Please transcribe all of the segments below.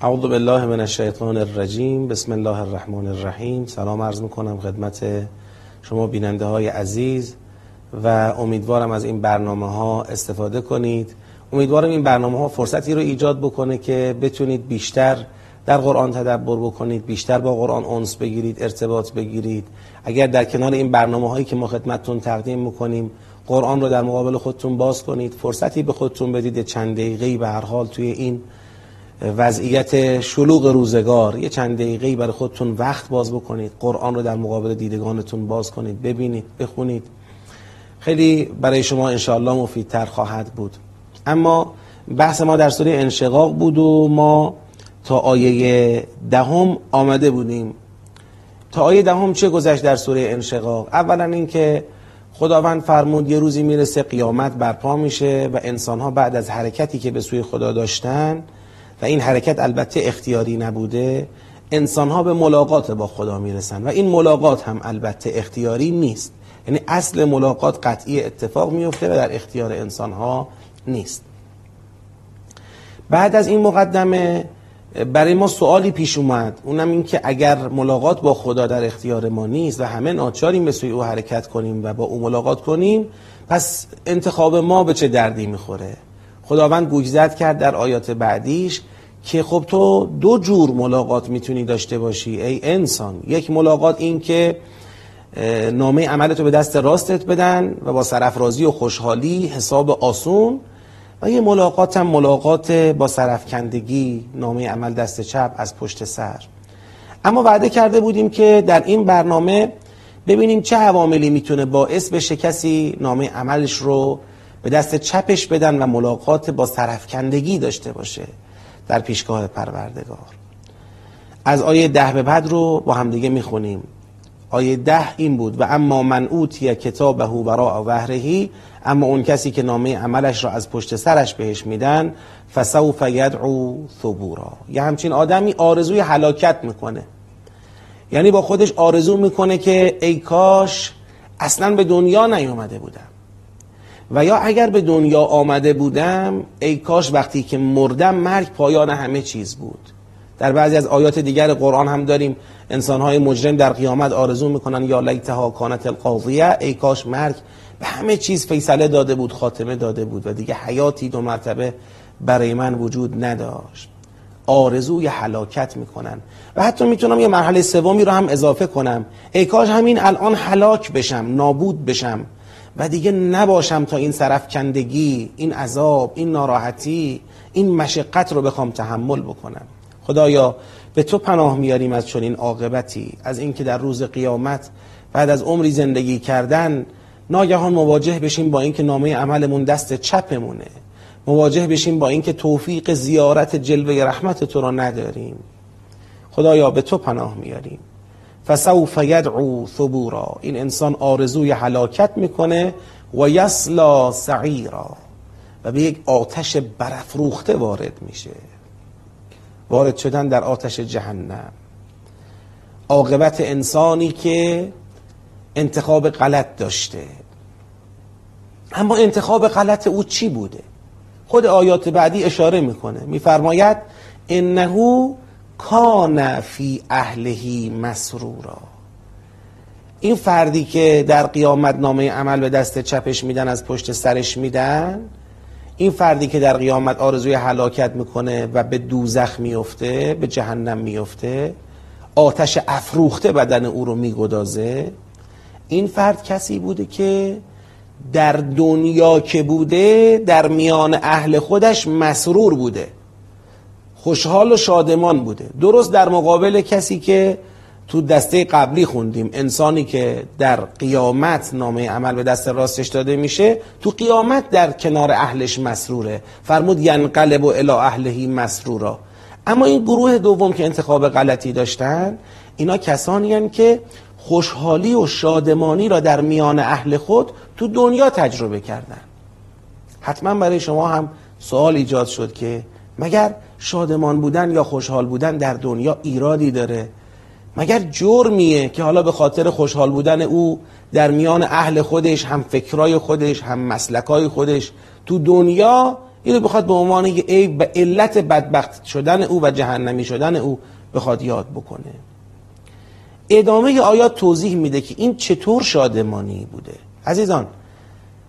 اعوذ بالله من الشیطان الرجیم. بسم الله الرحمن الرحیم. سلام عرض می‌کنم خدمت شما بیننده های عزیز و امیدوارم از این برنامه ها استفاده کنید. امیدوارم این برنامه ها فرصتی رو ایجاد بکنه که بتونید بیشتر در قرآن تدبر بکنید بیشتر با قرآن اونس بگیرید ارتباط بگیرید. اگر در کنار این برنامه هایی که ما خدمتتون تقدیم می‌کنیم قرآن رو در مقابل خودتون باز کنید فرصتی به خودتون بدید چند دقیقه‌ای به هر حال توی این وضعیت شلوغ روزگار. یه چند دقیقه‌ای برای خودتون وقت باز بکنید. قرآن رو در مقابل دیدگانتون باز کنید. ببینید بخونید. خیلی برای شما انشاءالله مفیدتر خواهد بود. اما بحث ما در سوره انشقاق بود و ما تا آیه دهم آمده بودیم. تا آیه دهم چه گذشت در سوره انشقاق؟ اولا اینکه خداوند فرمود یه روزی می‌رسه قیامت برپا میشه و انسانها بعد از حرکتی که به سوی خدا داشتن و این حرکت البته اختیاری نبوده انسانها به ملاقات با خدا می‌رسن و این ملاقات هم البته اختیاری نیست. یعنی اصل ملاقات قطعی اتفاق میفته و در اختیار انسانها نیست. بعد از این مقدمه برای ما سوالی پیش اومد. اونم این که اگر ملاقات با خدا در اختیار ما نیست و همه ناچاریم به سوی او حرکت کنیم و با او ملاقات کنیم پس انتخاب ما به چه دردی می‌خوره؟ خداوند گوشزد کرد در آیات بعدیش که خب تو دو جور ملاقات می‌تونی داشته باشی ای انسان. یک ملاقات این که نامه عملتو به دست راستت بدن و با سرفرازی و خوشحالی حساب آسون. و یه ملاقات هم ملاقات با سرفکندگی نامه عمل دست چپ از پشت سر. اما وعده کرده بودیم که در این برنامه ببینیم چه عواملی می‌تونه باعث بشه کسی نامه عملش رو به دست چپش بدن و ملاقات با سرفکندگی داشته باشه در پیشگاه پروردگار. از آیه ده به بعد رو با همدیگه می‌خونیم. آیه ده این بود و اما من اوتی کتابه وراء وهرهی اما اون کسی که نامه عملش را از پشت سرش بهش میدن فسوف یدعو ثبورا. یه همچین آدمی آرزوی هلاکت می‌کنه. یعنی با خودش آرزو می‌کنه که ای کاش اصلا به دنیا نیومده بودم. و یا اگر به دنیا آمده بودم ای کاش وقتی که مردم مرگ پایان همه چیز بود. در بعضی از آیات دیگر قرآن هم داریم انسانهای مجرم در قیامت آرزو می‌کنن یا لیتها کانت القاضیه ای کاش مرگ به همه چیز فیصله داده بود خاتمه داده بود و دیگه حیاتی دو مرتبه برای من وجود نداشت. آرزوی حلاکت می‌کنن. و حتی می‌تونم یه مرحله سومی رو هم اضافه کنم. ای کاش همین الان حلاک بشم نابود بشم. و دیگه نباشم تا این سرف کندگی این عذاب این ناراحتی این مشقت رو بخوام تحمل بکنم. خدایا به تو پناه میاریم از چنین عاقبتی از اینکه در روز قیامت بعد از عمری زندگی کردن ناگهان مواجه بشیم با اینکه نامه عملمون دست چپمونه. مواجه بشیم با اینکه توفیق زیارت جلوه رحمت تو را نداریم. خدایا به تو پناه میاریم. فسوف یدعو ثبورا. این انسان آرزوی حلاکت می‌کنه و یسلا سعیرا. و به یک آتش برافروخته وارد میشه. وارد شدن در آتش جهنم. عاقبت انسانی که انتخاب غلط داشته. اما انتخاب غلط او چی بوده؟ خود آیات بعدی اشاره می‌کنه. میفرماید انه کان فی اهلهی مسرورا. این فردی که در قیامت نامه عمل به دست چپش میدن از پشت سرش میدن این فردی که در قیامت آرزوی حلاکت می‌کنه و به دوزخ میفته به جهنم میفته آتش افروخته بدن او رو میگدازه. این فرد کسی بوده که در دنیا که بوده در میان اهل خودش مسرور بوده. خوشحال و شادمان بوده. درست در مقابل کسی که تو دسته قبلی خوندیم انسانی که در قیامت نامه عمل به دست راستش داده میشه تو قیامت در کنار اهلش مسروره. فرمود ینقلب و الی اهلهی مسرورا. اما این گروه دوم که انتخاب غلطی داشتن اینا کسانی هن که خوشحالی و شادمانی را در میان اهل خود تو دنیا تجربه کردن. حتما برای شما هم سوال ایجاد شد که مگر شادمان بودن یا خوشحال بودن در دنیا ایرادی داره؟ مگر جرمیه که حالا به خاطر خوشحال بودن او در میان اهل خودش هم فکرای خودش هم مسلکای خودش تو دنیا اینو بخواد به عنوان یه عیب به علت بدبخت شدن او و جهنمی شدن او بخواد یاد بکنه. ادامه آیات توضیح میده که این چطور شادمانی بوده؟ عزیزان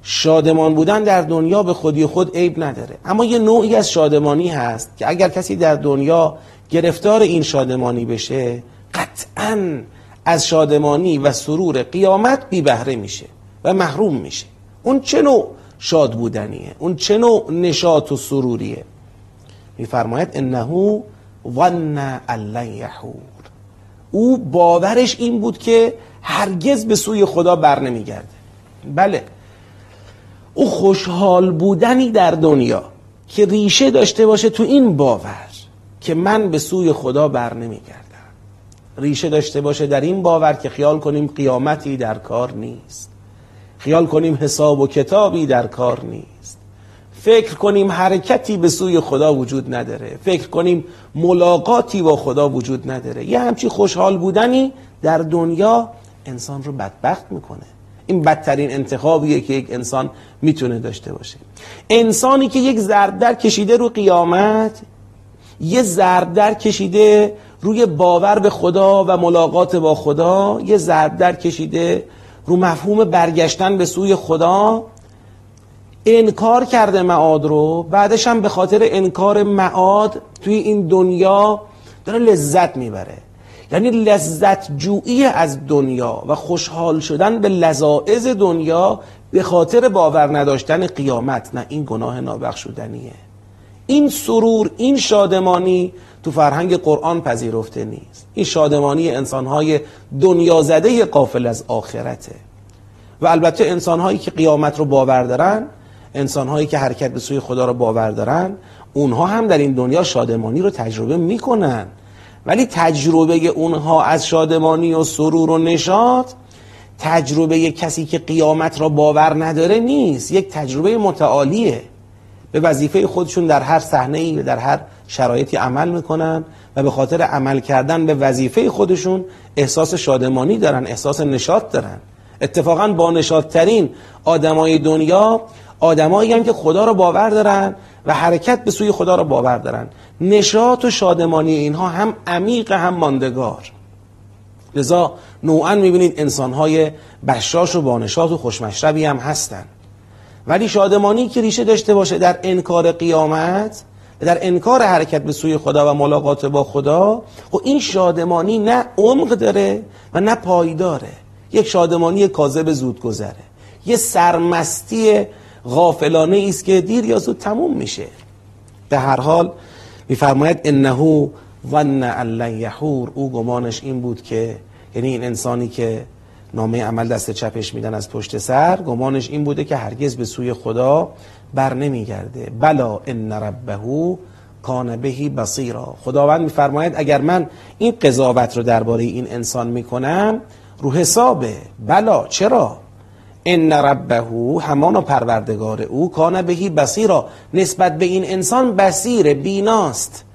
شادمان بودن در دنیا به خودی خود عیب نداره. اما یه نوعی از شادمانی هست که اگر کسی در دنیا گرفتار این شادمانی بشه قطعا از شادمانی و سرور قیامت بی بهره میشه و محروم میشه. اون چه نوع شاد بودنیه؟ اون چه نوع نشاط و سروریه؟ میفرماید انه ظن ان یحور. او باورش این بود که هرگز به سوی خدا بر نمیگرده. بله او خوشحال بودنی در دنیا که ریشه داشته باشه تو این باور که من به سوی خدا بر نمیگردم. ریشه داشته باشه در این باور که خیال کنیم قیامتی در کار نیست. خیال کنیم حساب و کتابی در کار نیست. فکر کنیم حرکتی به سوی خدا وجود نداره. فکر کنیم ملاقاتی با خدا وجود نداره. یه همچی خوشحال بودنی در دنیا انسان رو بدبخت می‌کنه. این بدترین انتخابیه که یک انسان می‌تونه داشته باشه. انسانی که یک ضرب کشیده رو قیامت یه ضرب کشیده روی باور به خدا و ملاقات با خدا یه ضرب کشیده رو مفهوم برگشتن به سوی خدا انکار کرده معاد رو بعدش هم به خاطر انکار معاد توی این دنیا داره لذت می‌بره. یعنی لذت جویی از دنیا و خوشحال شدن به لذاعز دنیا به خاطر باور نداشتن قیامت. نه این گناه نابخشودنیه. این سرور این شادمانی تو فرهنگ قرآن پذیرفته نیست. این شادمانی انسانهای دنیا زده قافل از آخرته. و البته انسانهایی که قیامت رو باور دارن انسانهایی که حرکت به سوی خدا رو باور دارن اونها هم در این دنیا شادمانی رو تجربه می‌کنن. ولی تجربه اونها از شادمانی و سرور و نشاط تجربه کسی که قیامت را باور نداره نیست. یک تجربه متعالیه. به وظیفه خودشون در هر صحنه ای در هر شرایطی عمل می‌کنن و به خاطر عمل کردن به وظیفه خودشون احساس شادمانی دارن احساس نشاط دارن. اتفاقا با نشاطترین آدمای دنیا آدمایی هم که خدا رو باور دارن و حرکت به سوی خدا رو باور دارن. نشاط و شادمانی اینها هم عمیق هم ماندگار. لذا نوعا می‌بینید انسانهای بشاش و بانشات و خوشمشربی هم هستن. ولی شادمانی که ریشه داشته باشه در انکار قیامت در انکار حرکت به سوی خدا و ملاقات با خدا و خب این شادمانی نه عمق داره و نه پایداره. یک شادمانی کاذب زود گذره یه سرمستی غافلانه است که دیر یا زود تموم میشه. به هر حال میفرماید انه ظن ان یحور. او گمانش این بود که یعنی این انسانی که نامه عمل دست چپش میدن از پشت سر گمانش این بوده که هرگز به سوی خدا بر نمیگرده. بلا ان ربه کان بهی بصیرا. خداوند میفرماید اگر من این قضاوت رو درباره این انسان می‌کنم رو حسابه بلا چرا؟ ان ربه همان پروردگار او کان بهی بصیرا. نسبت به این انسان بصیر بیناست.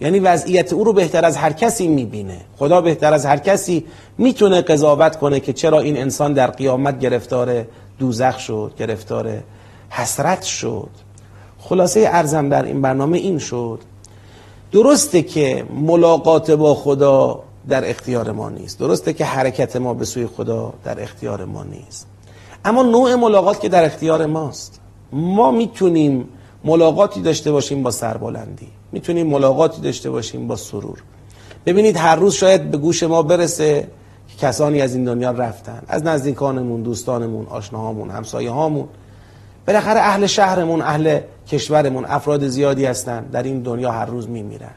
یعنی وضعیت او رو بهتر از هر کسی می‌بینه. خدا بهتر از هر کسی می‌تونه قضاوت کنه که چرا این انسان در قیامت گرفتار دوزخ شد گرفتار حسرت شد. خلاصه ارزم در این برنامه این شد. درسته که ملاقات با خدا در اختیار ما نیست. درسته که حرکت ما به سوی خدا در اختیار ما نیست. اما نوع ملاقات که در اختیار ماست. ما می‌تونیم ملاقاتی داشته باشیم با سربلندی. می‌تونیم ملاقاتی داشته باشیم با سرور. ببینید هر روز شاید به گوش ما برسه که کسانی از این دنیا رفتن. از نزدیکانمون دوستانمون آشناهامون همسایه هامون بالاخره اهل شهرمون اهل کشورمون افراد زیادی هستن. در این دنیا هر روز میمیرن.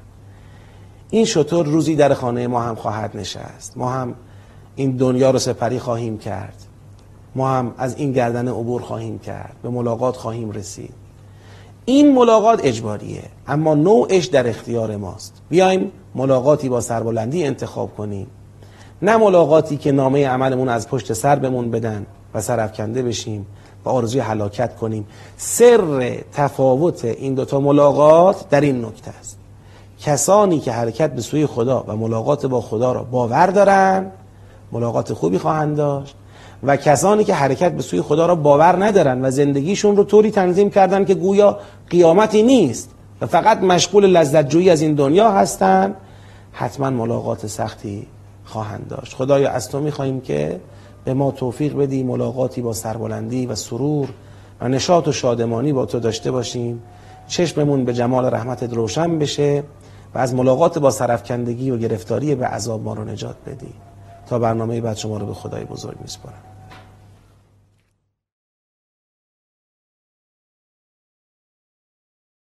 این شطور روزی در خانه ما هم خواهد نشست. ما هم این دنیا رو سپری خواهیم کرد. ما هم از این گردن عبور خواهیم کرد به ملاقات خواهیم رسید. این ملاقات اجباریه اما نوعش در اختیار ماست. بیایم ملاقاتی با سربلندی انتخاب کنیم. نه ملاقاتی که نامه عملمون از پشت سر بمون بدن و سرفکنده بشیم و آرزوی حلاکت کنیم. سر تفاوت این دوتا ملاقات در این نکته است. کسانی که حرکت به سوی خدا و ملاقات با خدا را باور دارن ملاقات خوبی خواهند داشت. و کسانی که حرکت به سوی خدا را باور ندارن و زندگیشون رو طوری تنظیم کردن که گویا قیامتی نیست و فقط مشغول لذت جویی از این دنیا هستن حتما ملاقات سختی خواهند داشت. خدایا از تو می‌خواهیم که به ما توفیق بدی ملاقاتی با سربلندی و سرور و نشاط و شادمانی با تو داشته باشیم. چشممون به جمال رحمتت روشن بشه و از ملاقات با سرفکندگی و گرفتاری به عذاب ما رو نجات بدی. تا برنامه بعد شما رو به خدای بزرگ میسپارم.